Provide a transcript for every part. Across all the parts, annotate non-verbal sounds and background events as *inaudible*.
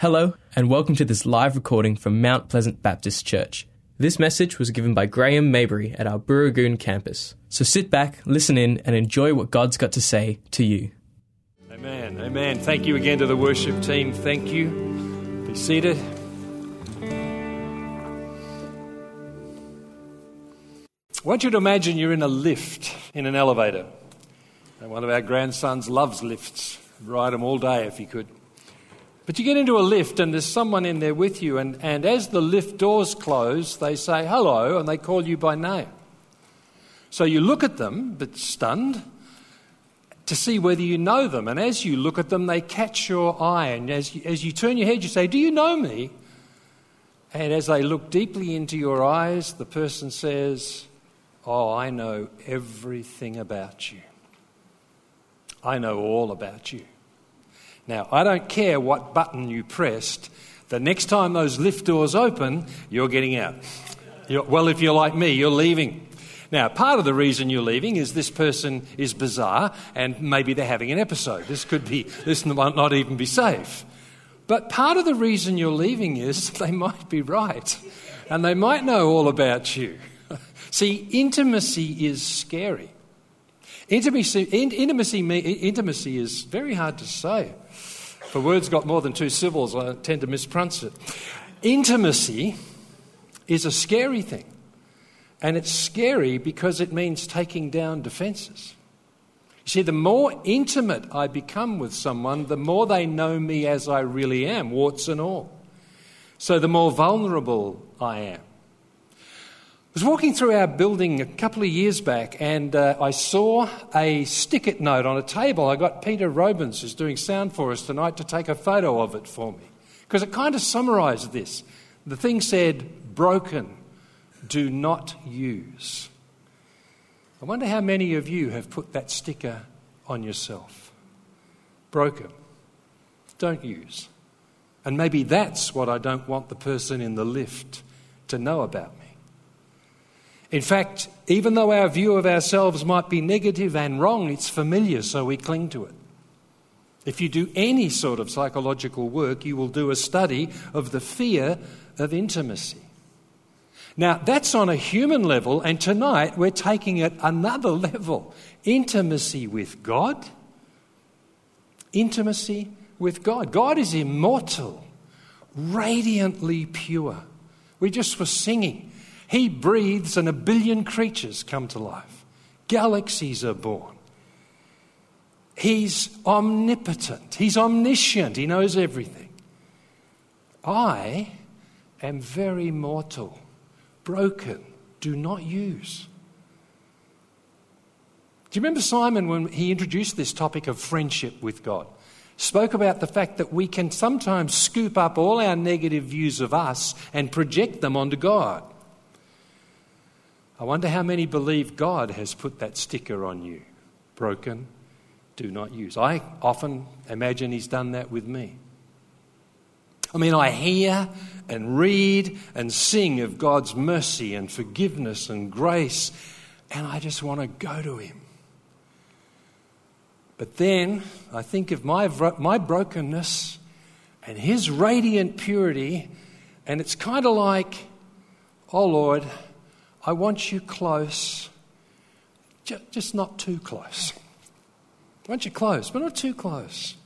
Hello, and welcome to this live recording from Mount Pleasant Baptist Church. This message was given by Graham Mabury at our Booragoon campus. So sit back, listen in, and enjoy what God's got to say to you. Amen. Amen. Thank you again to the worship team. Thank you. Be seated. I want you to imagine you're in a lift in an elevator. And one of our grandsons loves lifts. Ride them all day if he could. But you get into a lift and there's someone in there with you, and, and as the lift doors close, they say hello and they call you by name. So you look at them, but stunned, to see whether you know them. And as you look at them, they catch your eye. And as you, as you turn your head, you say, Do you know me? And as they look deeply into your eyes, the person says, Oh, I know everything about you. I know all about you. Now, I don't care what button you pressed, the next time those lift doors open, you're getting out. You're, well, if you're like me, you're leaving. Now, part of the reason you're leaving is this person is bizarre and maybe they're having an episode. This could be, this might not even be safe. But part of the reason you're leaving is *laughs* they might be right and they might know all about you. *laughs* See, intimacy is scary. Intimacy, intimacy, intimacy is very hard to say. A word's got more than two syllables, I tend to mispronounce it. Intimacy is a scary thing. And it's scary because it means taking down defenses. You see, the more intimate I become with someone, the more they know me as I really am, warts and all. So the more vulnerable I am. I was walking through our building a couple of years back and uh, I saw a stick it note on a table. I got Peter Robins, who's doing sound for us tonight, to take a photo of it for me because it kind of summarised this. The thing said, broken, do not use. I wonder how many of you have put that sticker on yourself. Broken, don't use. And maybe that's what I don't want the person in the lift to know about. In fact, even though our view of ourselves might be negative and wrong, it's familiar, so we cling to it. If you do any sort of psychological work, you will do a study of the fear of intimacy. Now, that's on a human level, and tonight we're taking it another *laughs* level intimacy with God. Intimacy with God. God is immortal, radiantly pure. We just were singing he breathes and a billion creatures come to life. Galaxies are born. He's omnipotent. He's omniscient. He knows everything. I am very mortal, broken, do not use. Do you remember Simon when he introduced this topic of friendship with God? Spoke about the fact that we can sometimes scoop up all our negative views of us and project them onto God. I wonder how many believe God has put that sticker on you broken, do not use. I often imagine He's done that with me. I mean, I hear and read and sing of God's mercy and forgiveness and grace, and I just want to go to Him. But then I think of my, my brokenness and His radiant purity, and it's kind of like, oh Lord, I want you close, just not too close. I want you close, but not too close.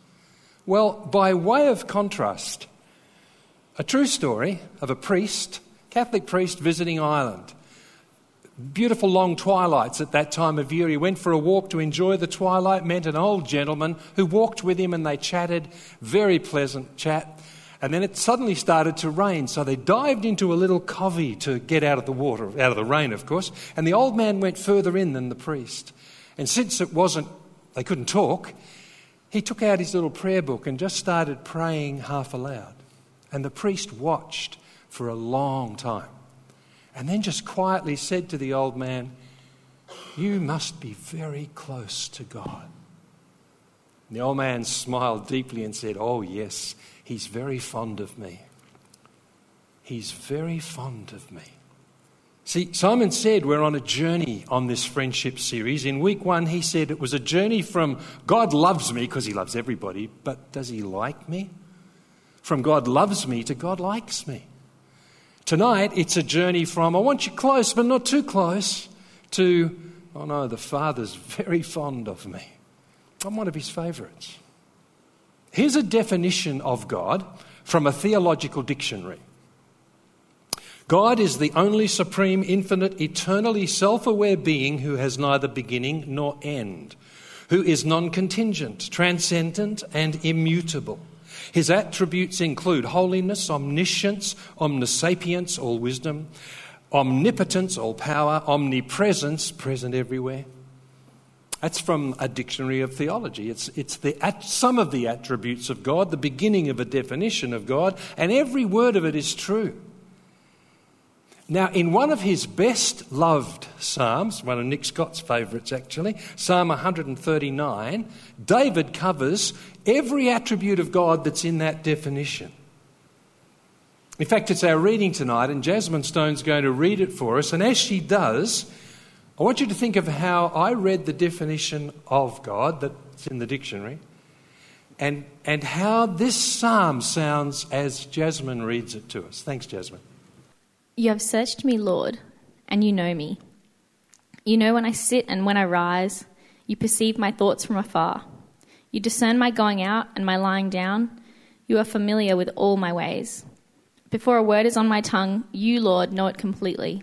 Well, by way of contrast, a true story of a priest, Catholic priest visiting Ireland. Beautiful long twilights at that time of year. He went for a walk to enjoy the twilight, met an old gentleman who walked with him and they chatted. Very pleasant chat. And then it suddenly started to rain, so they dived into a little covey to get out of the water, out of the rain, of course. And the old man went further in than the priest. And since it wasn't, they couldn't talk, he took out his little prayer book and just started praying half aloud. And the priest watched for a long time. And then just quietly said to the old man, You must be very close to God. The old man smiled deeply and said, Oh, yes. He's very fond of me. He's very fond of me. See, Simon said we're on a journey on this friendship series. In week one, he said it was a journey from God loves me because he loves everybody, but does he like me? from God loves me to God likes me. Tonight, it's a journey from I want you close, but not too close, to oh no, the Father's *laughs* very fond of me. I'm one of his favourites. Here's a definition of God from a theological dictionary God is the only supreme, infinite, eternally self aware being who has neither beginning nor end, who is non contingent, transcendent, and immutable. His attributes include holiness, omniscience, omnisapience, all wisdom, omnipotence, all power, omnipresence, present everywhere. That's from a dictionary of theology. It's, it's the, some of the attributes of God, the beginning of a definition of God, and every word of it is true. Now, in one of his best loved Psalms, one of Nick Scott's favourites actually, Psalm 139, David covers every attribute of God that's in that definition. In fact, it's our reading tonight, and Jasmine Stone's going to read it for us. And as she does, I want you to think of how I read the definition of God that's in the dictionary, and, and how this psalm sounds as Jasmine reads it to us. Thanks, Jasmine. You have searched me, Lord, and you know me. You know when I sit and when I rise. You perceive my thoughts from afar. You discern my going out and my lying down. You are familiar with all my ways. Before a word is on my tongue, you, Lord, know it completely.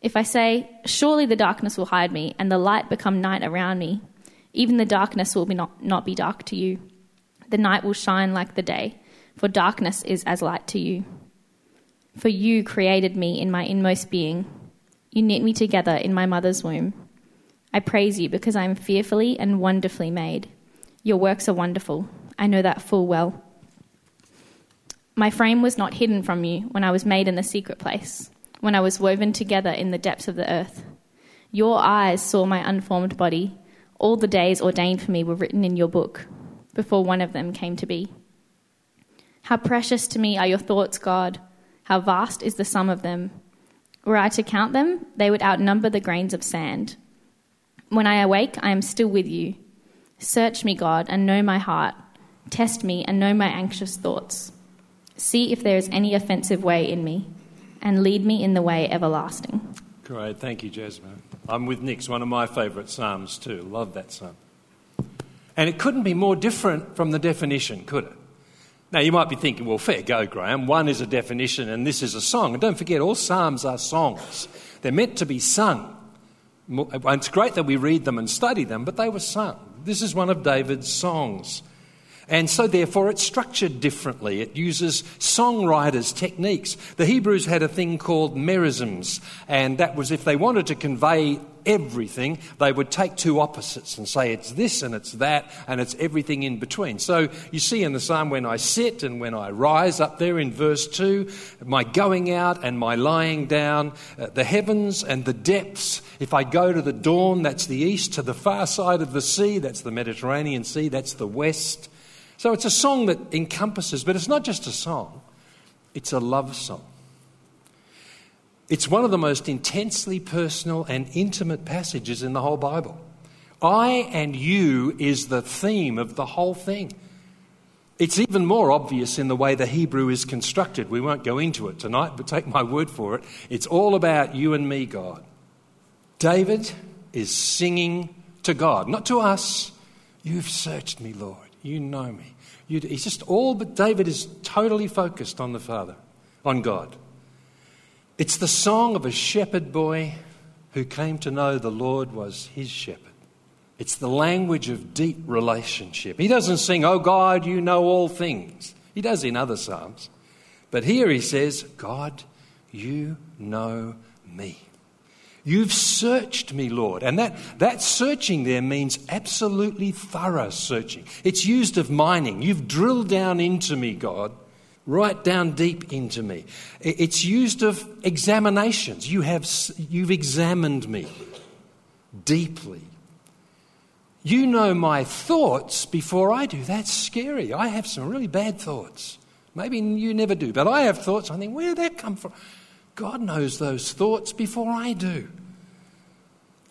If I say, Surely the darkness will hide me, and the light become night around me, even the darkness will be not, not be dark to you. The night will shine like the day, for darkness is as light to you. For you created me in my inmost being. You knit me together in my mother's womb. I praise you because I am fearfully and wonderfully made. Your works are wonderful. I know that full well. My frame was not hidden from you when I was made in the secret place, when I was woven together in the depths of the earth. Your eyes saw my unformed body. All the days ordained for me were written in your book, before one of them came to be. How precious to me are your thoughts, God! How vast is the sum of them! Were I to count them, they would outnumber the grains of sand. When I awake, I am still with you. Search me, God, and know my heart. Test me and know my anxious thoughts. See if there is any offensive way in me, and lead me in the way everlasting. Great, thank you, Jasmine. I'm with Nick's one of my favourite psalms too. Love that psalm. And it couldn't be more different from the definition, could it? Now, you might be thinking, well, fair go, Graham. One is a definition and this is a song. And don't forget, all Psalms are songs. They're meant to be sung. It's great that we read them and study them, but they were sung. This is one of David's songs. And so, therefore, it's structured differently. It uses songwriters' techniques. The Hebrews had a thing called merisms, and that was if they wanted to convey everything, they would take two opposites and say it's this and it's that and it's everything in between. So you see in the psalm when I sit and when I rise up there in verse 2, my going out and my lying down, uh, the heavens and the depths. If I go to the dawn, that's the east, to the far side of the sea, that's the Mediterranean Sea, that's the west. So it's a song that encompasses, but it's not just a song, it's a love song. It's one of the most intensely personal and intimate passages in the whole Bible. I and you is the theme of the whole thing. It's even more obvious in the way the Hebrew is constructed. We won't go into it tonight, but take my word for it. It's all about you and me, God. David is singing to God, not to us. You've searched me, Lord. You know me. You, he's just all but David is totally focused on the Father, on God. It's the song of a shepherd boy who came to know the Lord was his shepherd. It's the language of deep relationship. He doesn't sing, Oh God, you know all things. He does in other Psalms. But here he says, God, you know me. You've searched me, Lord. And that, that searching there means absolutely thorough searching. It's used of mining. You've drilled down into me, God. right down deep into me. It's used of examinations. You have, you've examined me deeply. You know my thoughts before I do. That's scary. I have some really bad thoughts. Maybe you never do, but I have thoughts. I think, where did that come from? God knows those thoughts before I do.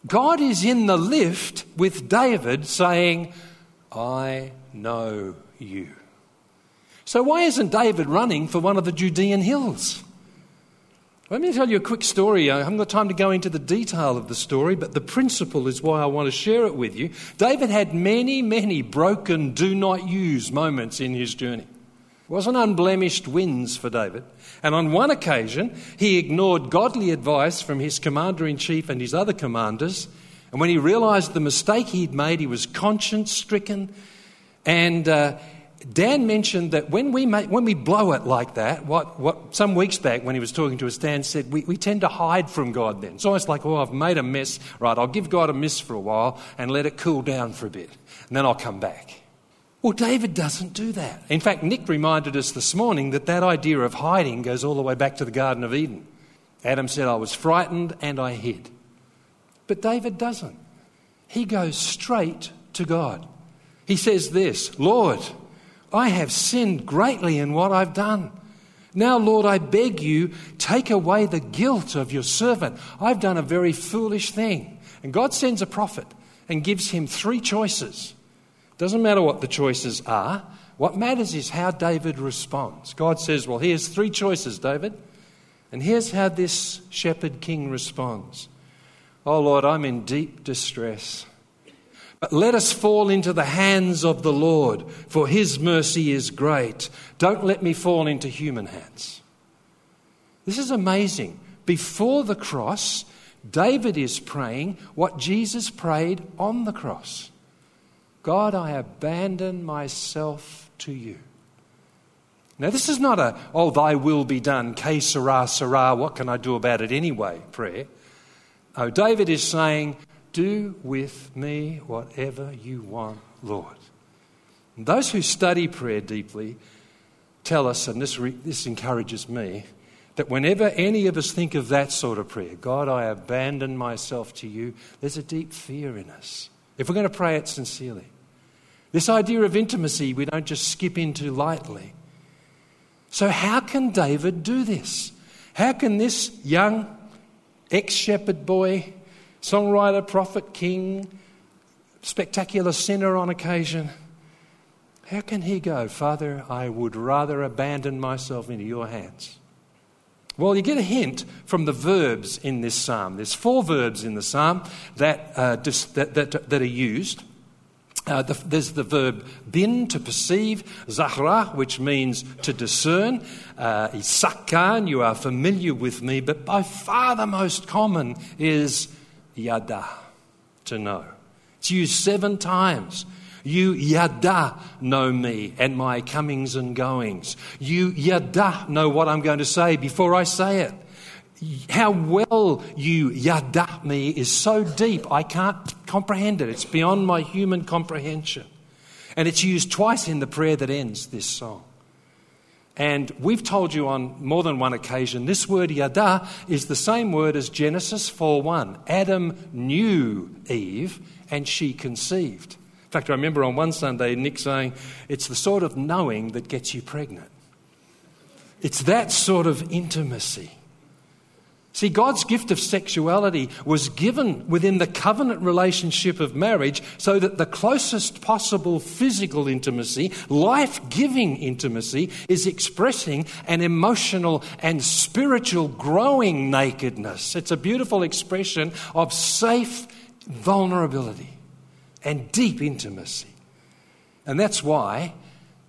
God is in the lift with David saying, I know you. So, why isn't David running for one of the Judean hills? Let me tell you a quick story. I haven't got time to go into the detail of the story, but the principle is why I want to share it with you. David had many, many broken, do not use moments in his journey. Wasn't unblemished wins for David. And on one occasion, he ignored godly advice from his commander in chief and his other commanders. And when he realized the mistake he'd made, he was conscience stricken and uh, Dan mentioned that when we, make, when we blow it like that, what, what some weeks back when he was talking to us, Dan said we, we tend to hide from God then. It's almost like, oh, I've made a mess. Right, I'll give God a miss for a while and let it cool down for a bit, and then I'll come back. Well, David doesn't do that. In fact, Nick reminded us this morning that that idea of hiding goes all the way back to the Garden of Eden. Adam said, I was frightened and I hid. But David doesn't. He goes straight to God. He says this Lord, I have sinned greatly in what I've done. Now, Lord, I beg you, take away the guilt of your servant. I've done a very foolish thing. And God sends a prophet and gives him three choices. Doesn't matter what the choices are. What matters is how David responds. God says, Well, here's three choices, David. And here's how this shepherd king responds Oh, Lord, I'm in deep distress. But let us fall into the hands of the Lord, for his mercy is great. Don't let me fall into human hands. This is amazing. Before the cross, David is praying what Jesus prayed on the cross God, I abandon myself to you. Now, this is not a, oh, thy will be done, que sera, sera, what can I do about it anyway prayer. Oh, David is saying, do with me whatever you want, Lord. And those who study prayer deeply tell us, and this, re- this encourages me, that whenever any of us think of that sort of prayer, God, I abandon myself to you, there's a deep fear in us. If we're going to pray it sincerely. This idea of intimacy, we don't just skip into lightly. So, how can David do this? How can this young ex shepherd boy songwriter, prophet, king, spectacular sinner on occasion. How can he go, Father, I would rather abandon myself into your hands? Well, you get a hint from the verbs in this psalm. There's four verbs in the psalm that, uh, that, that, that, are used. Uh, the, there's the verb bin, to perceive, zahra, which means to discern, uh, you are familiar with me, but by far the most common is yada, to know. It's used seven times. You yada know me and my comings and goings. You yada know what I'm going to say before I say it. How well you yada me is so deep I can't comprehend it. It's beyond my human comprehension. And it's used twice in the prayer that ends this song. And we've told you on more than one occasion this word yada is the same word as Genesis 4:1. Adam knew Eve and she conceived. In fact, I remember on one Sunday Nick saying, it's the sort of knowing that gets you pregnant. It's that sort of intimacy. See, God's gift of sexuality was given within the covenant relationship of marriage so that the closest possible physical intimacy, life giving intimacy, is expressing an emotional and spiritual growing nakedness. It's a beautiful expression of safe vulnerability and deep intimacy. And that's why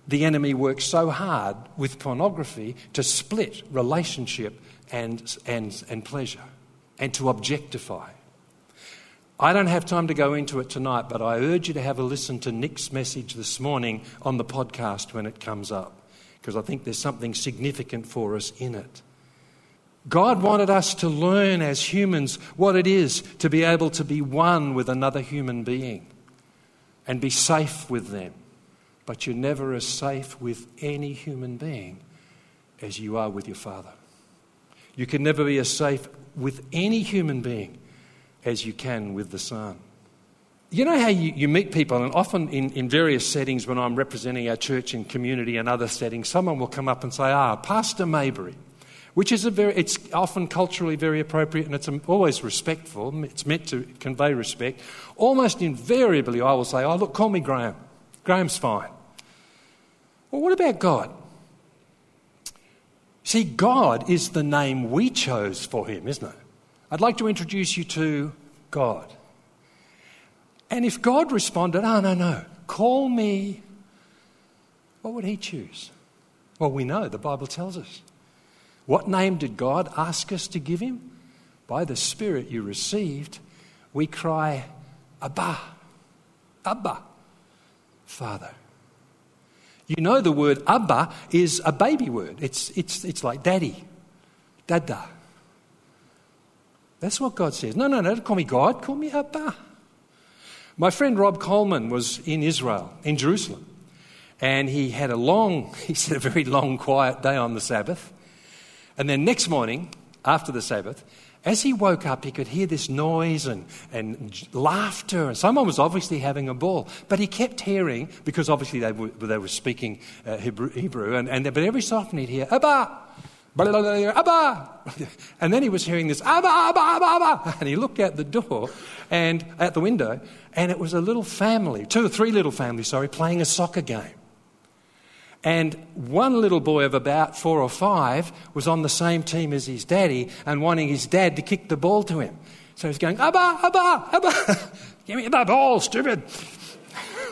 the enemy works so hard with pornography to split relationship and, and, and pleasure and to objectify. I don't have time to go into it tonight, but I urge you to have a listen to Nick's message this morning on the podcast when it comes up, because I think there's something significant for us in it. God wanted us to learn as humans what it is to be able to be one with another human being and be safe with them. But you're never as safe with any human being as you are with your Father. You can never be as safe with any human being as you can with the Son. You know how you, you meet people, and often in, in various settings when I'm representing our church in community and other settings, someone will come up and say, Ah, Pastor Mabury, which is a very, it's often culturally very appropriate and it's always respectful. It's meant to convey respect. Almost invariably, I will say, Oh, look, call me Graham. Graham's fine. Well, what about God? See, God is the name we chose for him, isn't it? I'd like to introduce you to God. And if God responded, Oh, no, no, call me, what would he choose? Well, we know, the Bible tells us. What name did God ask us to give him? By the Spirit you received, we cry, Abba, Abba, Father. You know, the word Abba is a baby word, it's, it's, it's like daddy, dada. That's what God says. No, no, no, don't call me God, call me Abba. My friend Rob Coleman was in Israel, in Jerusalem, and he had a long, *laughs* he said, a very long, quiet day on the Sabbath. And then next morning, after the Sabbath, as he woke up, he could hear this noise and, and laughter, and someone was obviously having a ball. But he kept hearing, because obviously they were, they were speaking uh, Hebrew, Hebrew and, and, but every so often he'd hear, Abba, *laughs* Abba. *laughs* And then he was hearing this, Abba, Abba, Abba, Abba. *laughs* And he looked out the door and at the window, and it was a little family, two or three little families, sorry, playing a soccer game. And one little boy of about four or five was on the same team as his daddy and wanting his dad to kick the ball to him. So he's going, Abba, Abba, Abba, *laughs* give me the ball, stupid.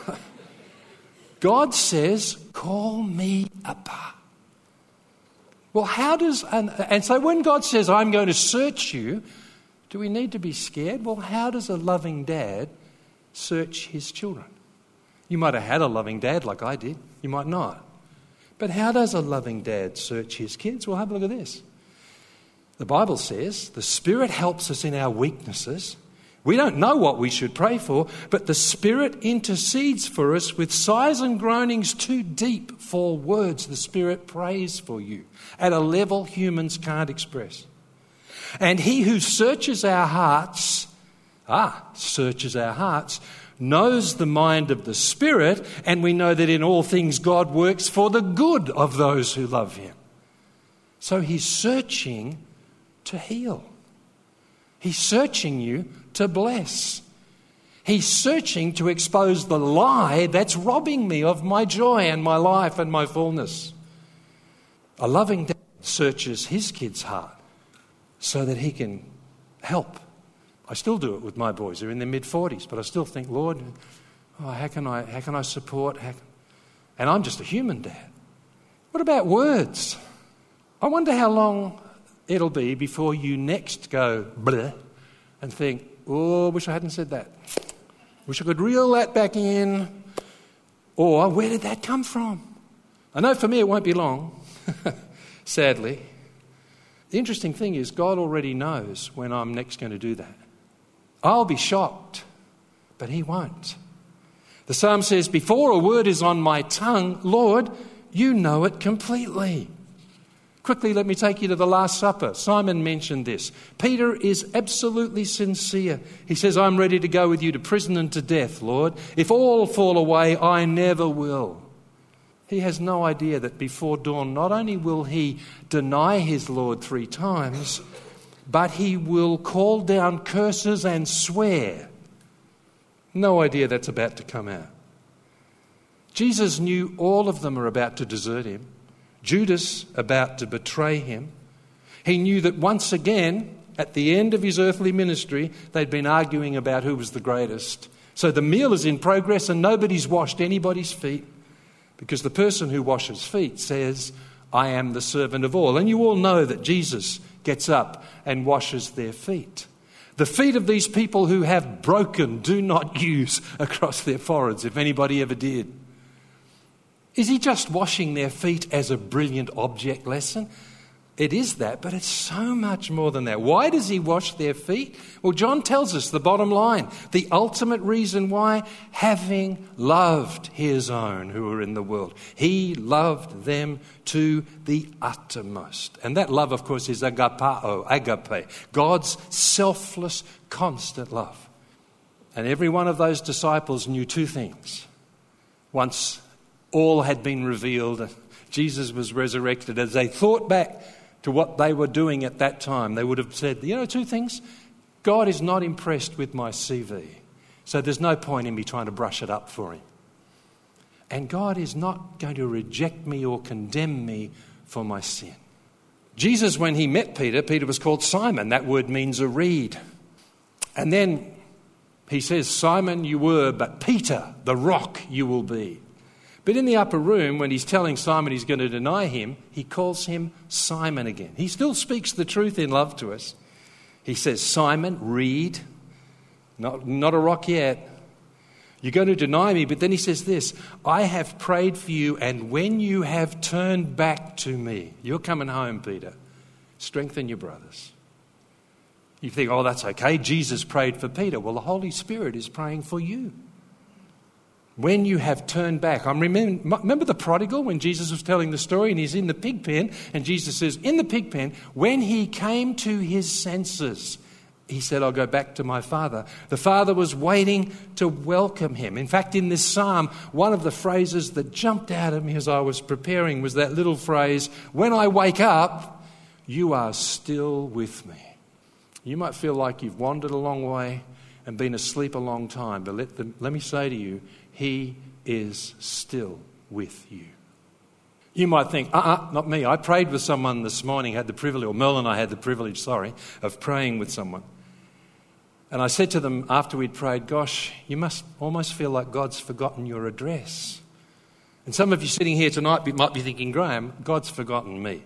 *laughs* God says, call me Abba. Well, how does, and, and so when God says, I'm going to search you, do we need to be scared? Well, how does a loving dad search his children? You might have had a loving dad like I did, you might not. But how does a loving dad search his kids? Well, have a look at this. The Bible says the Spirit helps us in our weaknesses. We don't know what we should pray for, but the Spirit intercedes for us with sighs and groanings too deep for words. The Spirit prays for you at a level humans can't express. And He who searches our hearts, ah, searches our hearts, knows the mind of the Spirit, and we know that in all things God works for the good of those who love Him. So He's searching to heal. He's searching you to bless. He's searching to expose the lie that's robbing me of my joy and my life and my fullness. A loving dad searches his kid's heart so that he can help. I still do it with my boys. They're in their mid 40s, but I still think, Lord, oh, how, can I, how can I support? Can... And I'm just a human dad. What about words? I wonder how long it'll be before you next go bleh and think, oh, wish I hadn't said that. Wish I could reel that back in. Or where did that come from? I know for me it won't be long, *laughs* sadly. The interesting thing is, God already knows when I'm next going to do that. I'll be shocked, but He won't. The psalm says, Before a word is on my tongue, Lord, you know it completely. Quickly, let me take you to the Last Supper. Simon mentioned this. Peter is absolutely sincere. He says, I'm ready to go with you to prison and to death, Lord. If all fall away, I never will. He has no idea that before dawn, not only will he deny his Lord three times, but he will call down curses and swear. No idea that's about to come out. Jesus knew all of them are about to desert him. Judas about to betray him. He knew that once again, at the end of his earthly ministry, they'd been arguing about who was the greatest. So the meal is in progress and nobody's washed anybody's feet because the person who washes feet says, I am the servant of all. And you all know that Jesus gets up and washes their feet. The feet of these people who have broken do not *laughs* use across their foreheads, if anybody ever did. Is he just washing their feet as a brilliant object lesson? It is that, but it's so much more than that. Why does he wash their feet? Well, John tells us the bottom line. The ultimate reason why, having loved his own who are in the world, he loved them to the uttermost. And that love, of course, is agapao, agape, God's selfless, constant love. And every one of those disciples knew two things. Once all had been revealed, Jesus was resurrected, as they thought back to what they were doing at that time, they would have said, you know, two things. God is not impressed with my CV, so there's no point in me trying to brush it up for him. And God is not going to reject me or condemn me for my sin. Jesus, when he met Peter, Peter was called Simon. That word means a reed. And then he says, Simon, you were, but Peter, the rock, you will be. But in the upper room, when he's telling Simon he's going to deny him, he calls him Simon again. He still speaks the truth in love to us. He says, Simon, read. not, not a rock yet. You're going to deny me. But then he says this I have prayed for you, and when you have turned back to me, you're coming home, Peter. Strengthen your brothers. You think, oh, that's okay. Jesus prayed for Peter. Well, the Holy Spirit is praying for you when you have turned back. I remember, remember the prodigal when Jesus was telling the story and he's in the pig pen, and Jesus says, In the pig pen, when he came to his senses, he said, I'll go back to my father. The father was waiting to welcome him. In fact, in this psalm, one of the phrases that jumped out at me as I was preparing was that little phrase, When I wake up, you are still with me. You might feel like you've wandered a long way and been asleep a long time, but let, let me say to you, he is still with you. You might think, uh uh-uh, uh not me. I prayed with someone this morning, had the privilege, or and I had the privilege, sorry, of praying with someone. And I said to them after we'd prayed, Gosh, you must almost feel like God's forgotten your address. And some of you sitting here tonight might be thinking, Graham, God's forgotten me.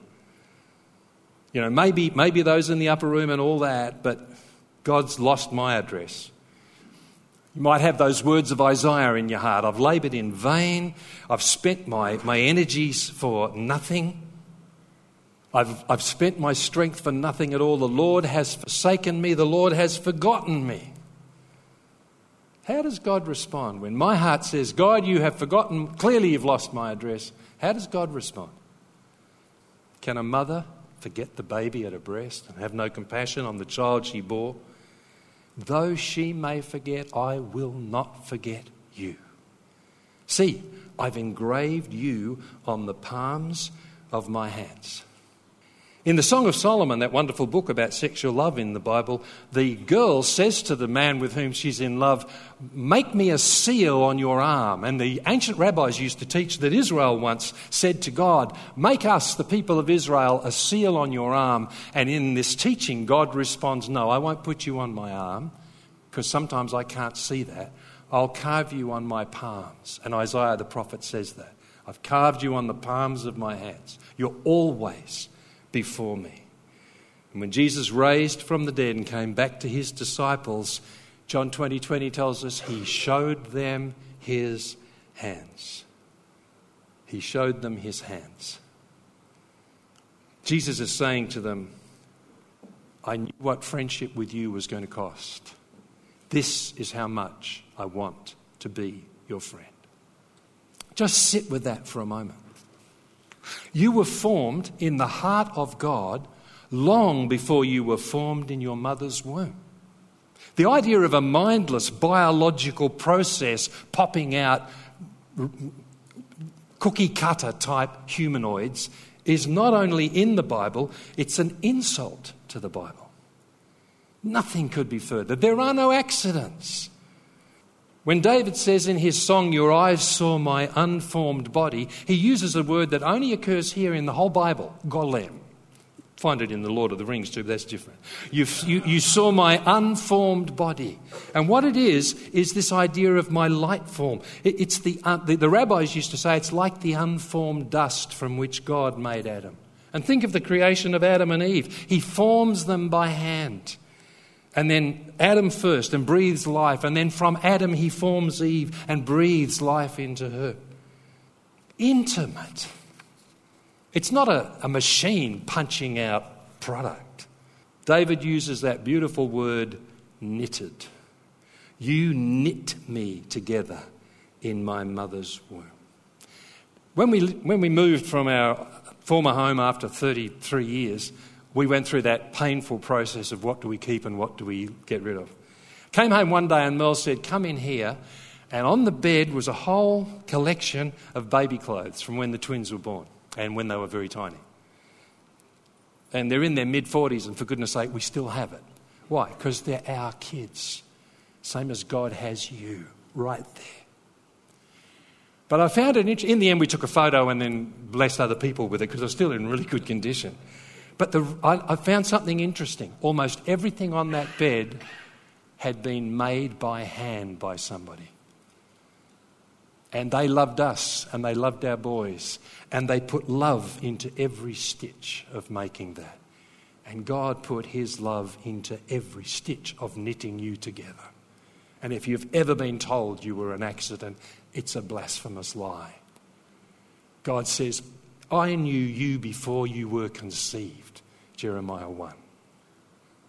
You know, maybe, maybe those in the upper room and all that, but God's lost my address. You might have those words of Isaiah in your heart I've laboured in vain, I've spent my, my energies for nothing. I've, I've spent my strength for nothing at all. The Lord has forsaken me. The Lord has forgotten me. How does God respond when my heart says, God, you have forgotten, clearly you've lost my address? How does God respond? Can a mother forget the baby at her breast and have no compassion on the child she bore? Though she may forget, I will not forget you. See, I've engraved you on the palms of my hands. In the Song of Solomon, that wonderful book about sexual love in the Bible, the girl says to the man with whom she's in love, Make me a seal on your arm. And the ancient rabbis used to teach that Israel once said to God, Make us, the people of Israel, a seal on your arm. And in this teaching, God responds, No, I won't put you on my arm, because sometimes I can't see that. I'll carve you on my palms. And Isaiah the prophet says that. I've carved you on the palms of my hands. You're always before me. And when Jesus raised from the dead and came back to his disciples, John 20 20 tells us he showed them his hands. He showed them his hands. Jesus is saying to them, I knew what friendship with you was going to cost. This is how much I want to be your friend. Just sit with that for a moment. You were formed in the heart of God long before you were formed in your mother's womb. The idea of a mindless biological process popping out cookie cutter type humanoids is not only in the Bible, it's an insult to the Bible. Nothing could be further. There are no accidents. When David says in his song, Your eyes saw my unformed body, he uses a word that only occurs here in the whole Bible, golem. Find it in the Lord of the Rings too, but that's different. You, you, saw my unformed body. And what it is, is this idea of my light form. It, it's the, uh, the, the rabbis used to say it's like the unformed dust from which God made Adam. And think of the creation of Adam and Eve. He forms them by hand. And then Adam first and breathes life. And then from Adam he forms Eve and breathes life into her. Intimate. It's not a, a machine punching out product. David uses that beautiful word knitted. You knit me together in my mother's womb. When we, when we moved from our former home after 33 years, we went through that painful process of what do we keep and what do we get rid of. Came home one day and Mel said, Come in here. And on the bed was a whole collection of baby clothes from when the twins were born and when they were very tiny. And they're in their mid 40s, and for goodness sake, we still have it. Why? Because they're our kids, same as God has you right there. But I found it interesting. In the end, we took a photo and then blessed other people with it because they're still in really good condition. But the, I, I found something interesting. Almost everything on that bed had been made by hand by somebody. And they loved us and they loved our boys. And they put love into every stitch of making that. And God put His love into every stitch of knitting you together. And if you've ever been told you were an accident, it's a blasphemous lie. God says, I knew you before you were conceived. Jeremiah 1.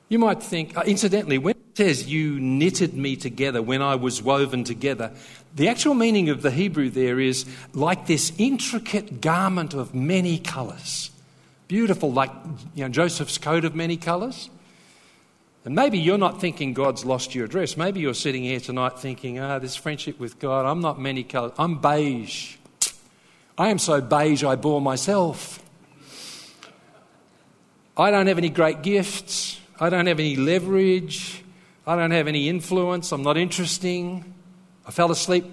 You might think, uh, incidentally, when it says you knitted me together when I was woven together, the actual meaning of the Hebrew there is like this intricate garment of many colours. Beautiful, like you know, Joseph's coat of many colours. And maybe you're not thinking God's lost your address. Maybe you're sitting here tonight thinking, ah, this friendship with God, I'm not many colours. I'm beige. I am so beige I bore myself. I don't have any great gifts. I don't have any leverage. I don't have any influence. I'm not interesting. I fell asleep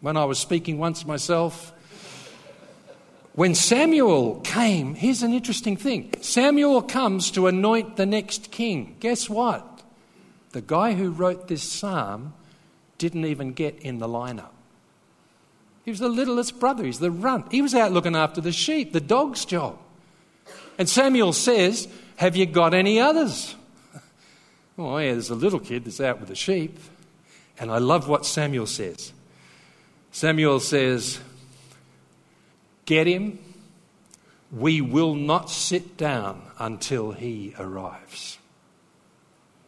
when I was speaking once myself. When Samuel came, here's an interesting thing Samuel comes to anoint the next king. Guess what? The guy who wrote this psalm didn't even get in the lineup. He was the littlest brother, he's the runt. He was out looking after the sheep, the dog's job. And Samuel says, Have you got any others? *laughs* Oh, yeah, there's a little kid that's out with the sheep. And I love what Samuel says. Samuel says, Get him. We will not sit down until he arrives.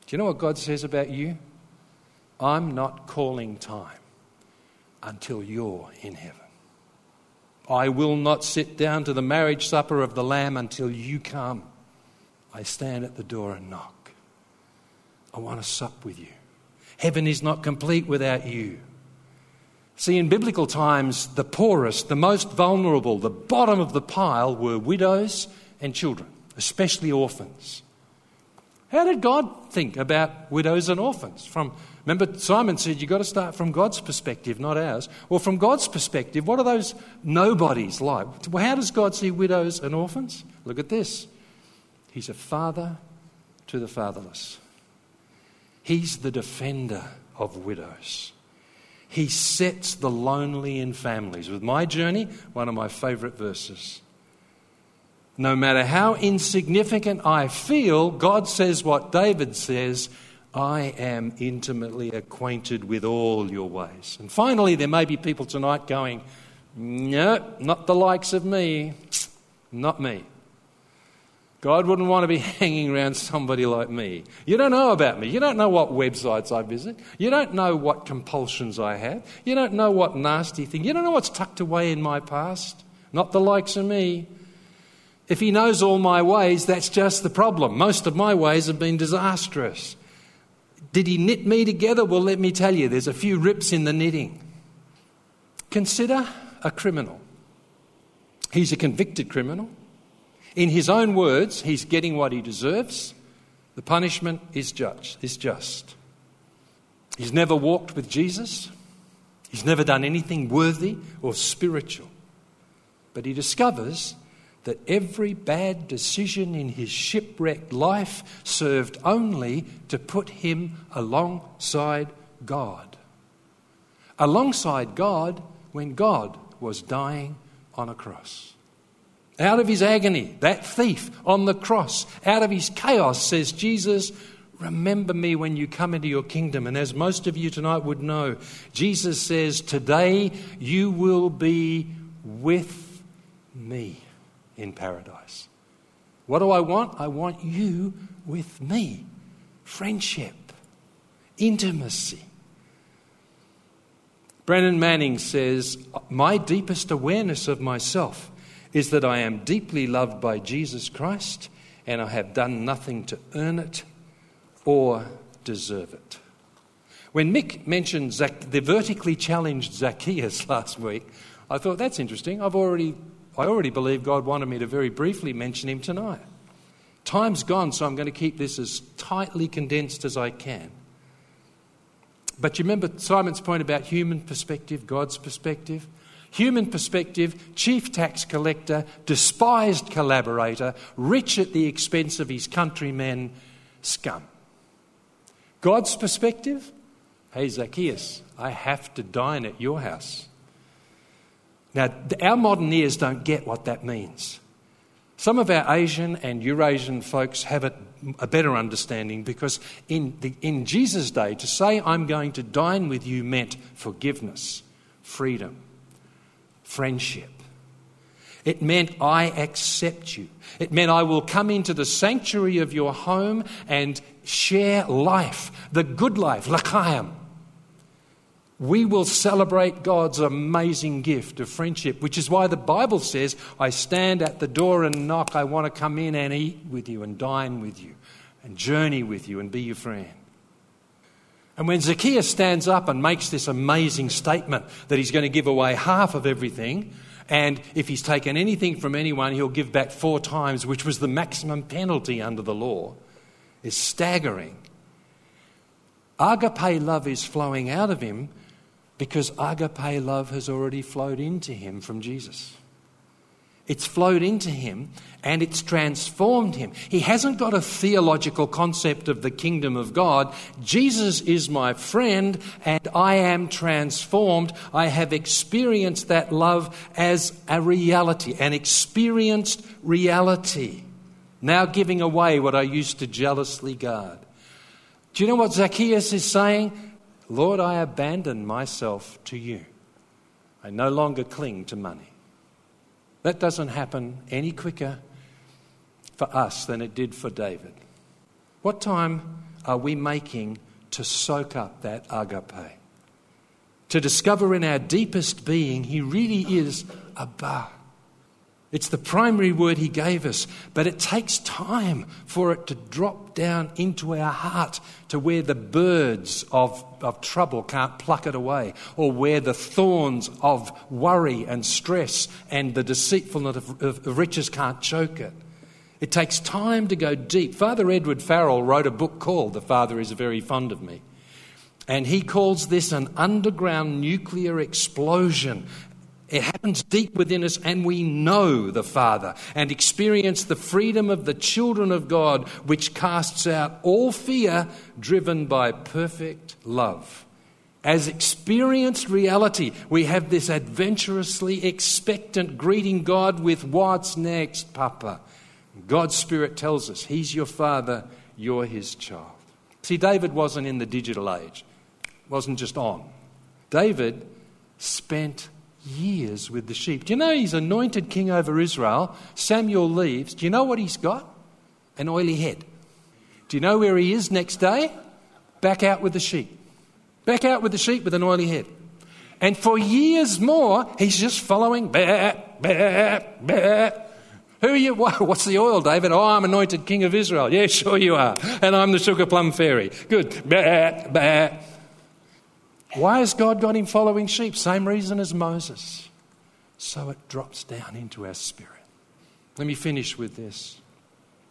Do you know what God says about you? I'm not calling time until you're in heaven. I will not sit down to the marriage supper of the Lamb until you come. I stand at the door and knock. I want to sup with you. Heaven is not complete without you. See, in biblical times, the poorest, the most vulnerable, the bottom of the pile were widows and children, especially orphans. How did God think about widows and orphans? From remember, Simon said you've got to start from God's perspective, not ours. Well, from God's perspective, what are those nobodies like? Well, how does God see widows and orphans? Look at this. He's a father to the fatherless. He's the defender of widows. He sets the lonely in families. With my journey, one of my favourite verses. No matter how insignificant I feel, God says what David says I am intimately acquainted with all your ways. And finally, there may be people tonight going, No, not the likes of me. *tsk* Not me. God wouldn't want to be *laughs* hanging around somebody like me. You don't know about me. You don't know what websites I visit. You don't know what compulsions I have. You don't know what nasty thing. You don't know what's tucked away in my past. Not the likes of me. If he knows all my ways, that's just the problem. Most of my ways have been disastrous. Did he knit me together? Well, let me tell you, there's a few rips in the knitting. Consider a criminal. He's a convicted criminal. In his own words, he's getting what he deserves. The punishment is just. Is just. He's never walked with Jesus. He's never done anything worthy or spiritual. But he discovers that every bad decision in his shipwrecked life served only to put him alongside God. Alongside God when God was dying on a cross. Out of his agony, that thief on the cross, out of his chaos, says Jesus, Remember me when you come into your kingdom. And as most of you tonight would know, Jesus says, Today you will be with me in paradise. What do I want? I want you with me. Friendship, intimacy. Brennan Manning says, My deepest awareness of myself is that I am deeply loved by Jesus Christ and I have done nothing to earn it or deserve it. When Mick mentioned Zac- the vertically challenged Zacchaeus *laughs* last week, I thought that's interesting. I've already, I already believe God wanted me to very briefly mention him tonight. Time's gone, so I'm going to keep this as tightly condensed as I can. But you remember Simon's point about human perspective, God's perspective? Human perspective, chief tax collector, despised collaborator, rich at the expense of his countrymen, scum. God's perspective, hey Zacchaeus, I have to dine at your house. Now, our modern ears don't get what that means. Some of our Asian and Eurasian folks have it a better understanding because in, the, in Jesus' day, to say, I'm going to dine with you meant forgiveness, freedom, friendship. It meant I accept you. It meant I will come into the sanctuary of your home and share life, the good life, l'chaim. We will celebrate God's amazing gift of friendship, which is why the Bible says, I stand at the door and knock. I want to come in and eat with you and dine with you and journey with you and be your friend. And when Zacchaeus stands up and makes this amazing statement that he's going to give away half of everything, and if he's taken anything from anyone, he'll give back four times, which was the maximum penalty under the law, is staggering. Agape love is flowing out of him because agape love has already flowed into him from Jesus. It's flowed into him and it's transformed him. He hasn't got a theological concept of the kingdom of God. Jesus is my friend and I am transformed. I have experienced that love as a reality, an experienced reality. Now giving away what I used to jealously guard. Do you know what Zacchaeus is saying? Lord, I abandon myself to you. I no longer cling to money. That doesn't happen any quicker for us than it did for David. What time are we making to soak up that agape? To discover in our deepest being, He really is Abba. It's the primary word he gave us, but it takes time for it to drop down into our heart to where the birds of, of trouble can't pluck it away, or where the thorns of worry and stress and the deceitfulness of, of, of riches can't choke it. It takes time to go deep. Father Edward Farrell wrote a book called The Father is Very Fond of Me. And he calls this an underground nuclear explosion it happens deep within us, and we know the Father and experience the freedom of the children of God, which casts out all fear, driven by perfect love. As experienced reality, we have this adventurously expectant greeting God with, What's next, Papa? God's Spirit tells us He's your Father, you're His child. See, David wasn't in the digital age, wasn't just on. David spent years with the sheep. Do you know he's anointed king over Israel? Samuel leaves. Do you know what he's got? An oily head. Do you know where he is next day? Back out with the sheep. Back out with the sheep with an oily head. And for years more, he's just following. Bah, bah, bah. Who are you? *laughs* What's the oil, David? Oh, I'm anointed king of Israel. Yeah, sure you are. And I'm the sugar plum fairy. Good. Bah, bah. Why has God got him following sheep? Same reason as Moses. So it drops down into our spirit. Let me finish with this.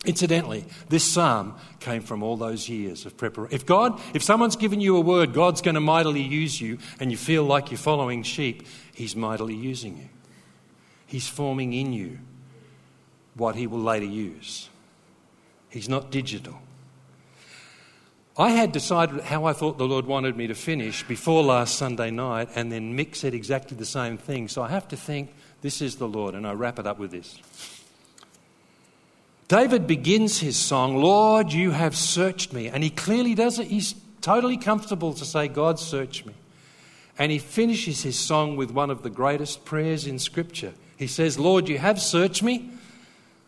Incidentally, this psalm came from all those years of preparation. If God, if someone's given you a word, God's going to mightily use you, and you feel like you're following sheep, He's mightily using you. He's forming in you what He will later use. He's not digital. I had decided how I thought the Lord wanted me to finish before last Sunday night, and then Mick said exactly the same thing. So I have to think, this is the Lord, and I wrap it up with this. David begins his song, Lord, you have searched me. And he clearly does it. He's totally comfortable to say, God, search me. And he finishes his song with one of the greatest prayers in Scripture. He says, Lord, you have searched me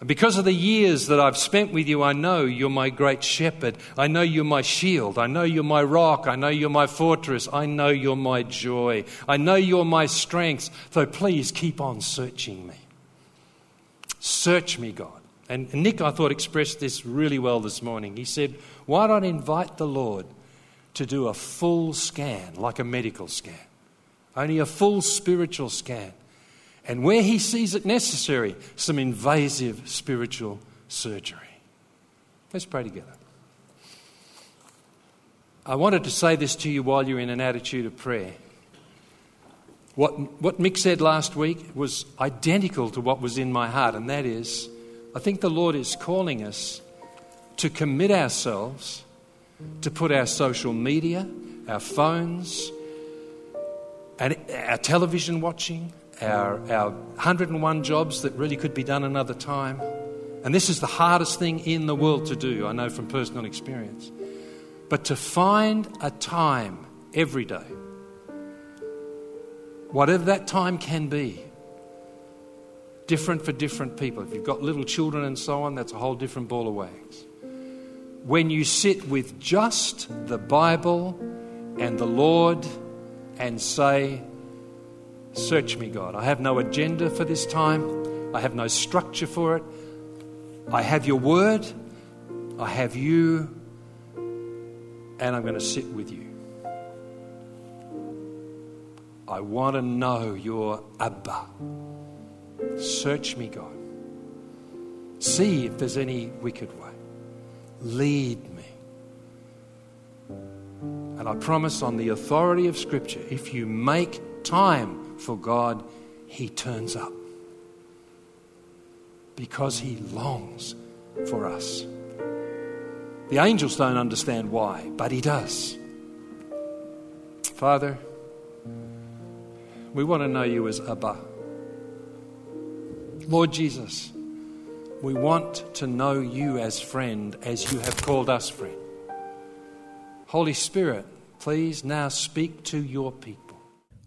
Because of the years that I've spent with you, I know you're my great shepherd. I know you're my shield. I know you're my rock. I know you're my fortress. I know you're my joy. I know you're my strength. So please keep on searching me. Search me, God. And Nick, I thought, expressed this really well this morning. He said, Why not invite the Lord to do a full scan, like a medical scan? Only a full spiritual scan and where he sees it necessary, some invasive spiritual surgery. Let's pray together. I wanted to say this to you while you're in an attitude of prayer. What, what Mick said last week was identical to what was in my heart, and that is I think the Lord is calling us to commit ourselves to put our social media, our phones, and our television watching, our, our 101 jobs that really could be done another time. And this is the hardest thing in the world to do, I know from personal experience. But to find a time every day, whatever that time can be, different for different people. If you've got little children and so on, that's a whole different ball of wax. When you sit with just the Bible and the Lord and say, Search me, God. I have no agenda for this time, I have no structure for it. I have your word, I have you, and I'm going to sit with you. I want to know your Abba. Search me, God. See if there's any wicked way. Lead me. And I promise on the authority of Scripture, if you make time for God, He turns up because He longs for us. The angels don't understand why, but He does. Father, we want to know you as Abba. Lord Jesus, we want to know you as friend, as you have called us friend. Holy Spirit, please now speak to your people.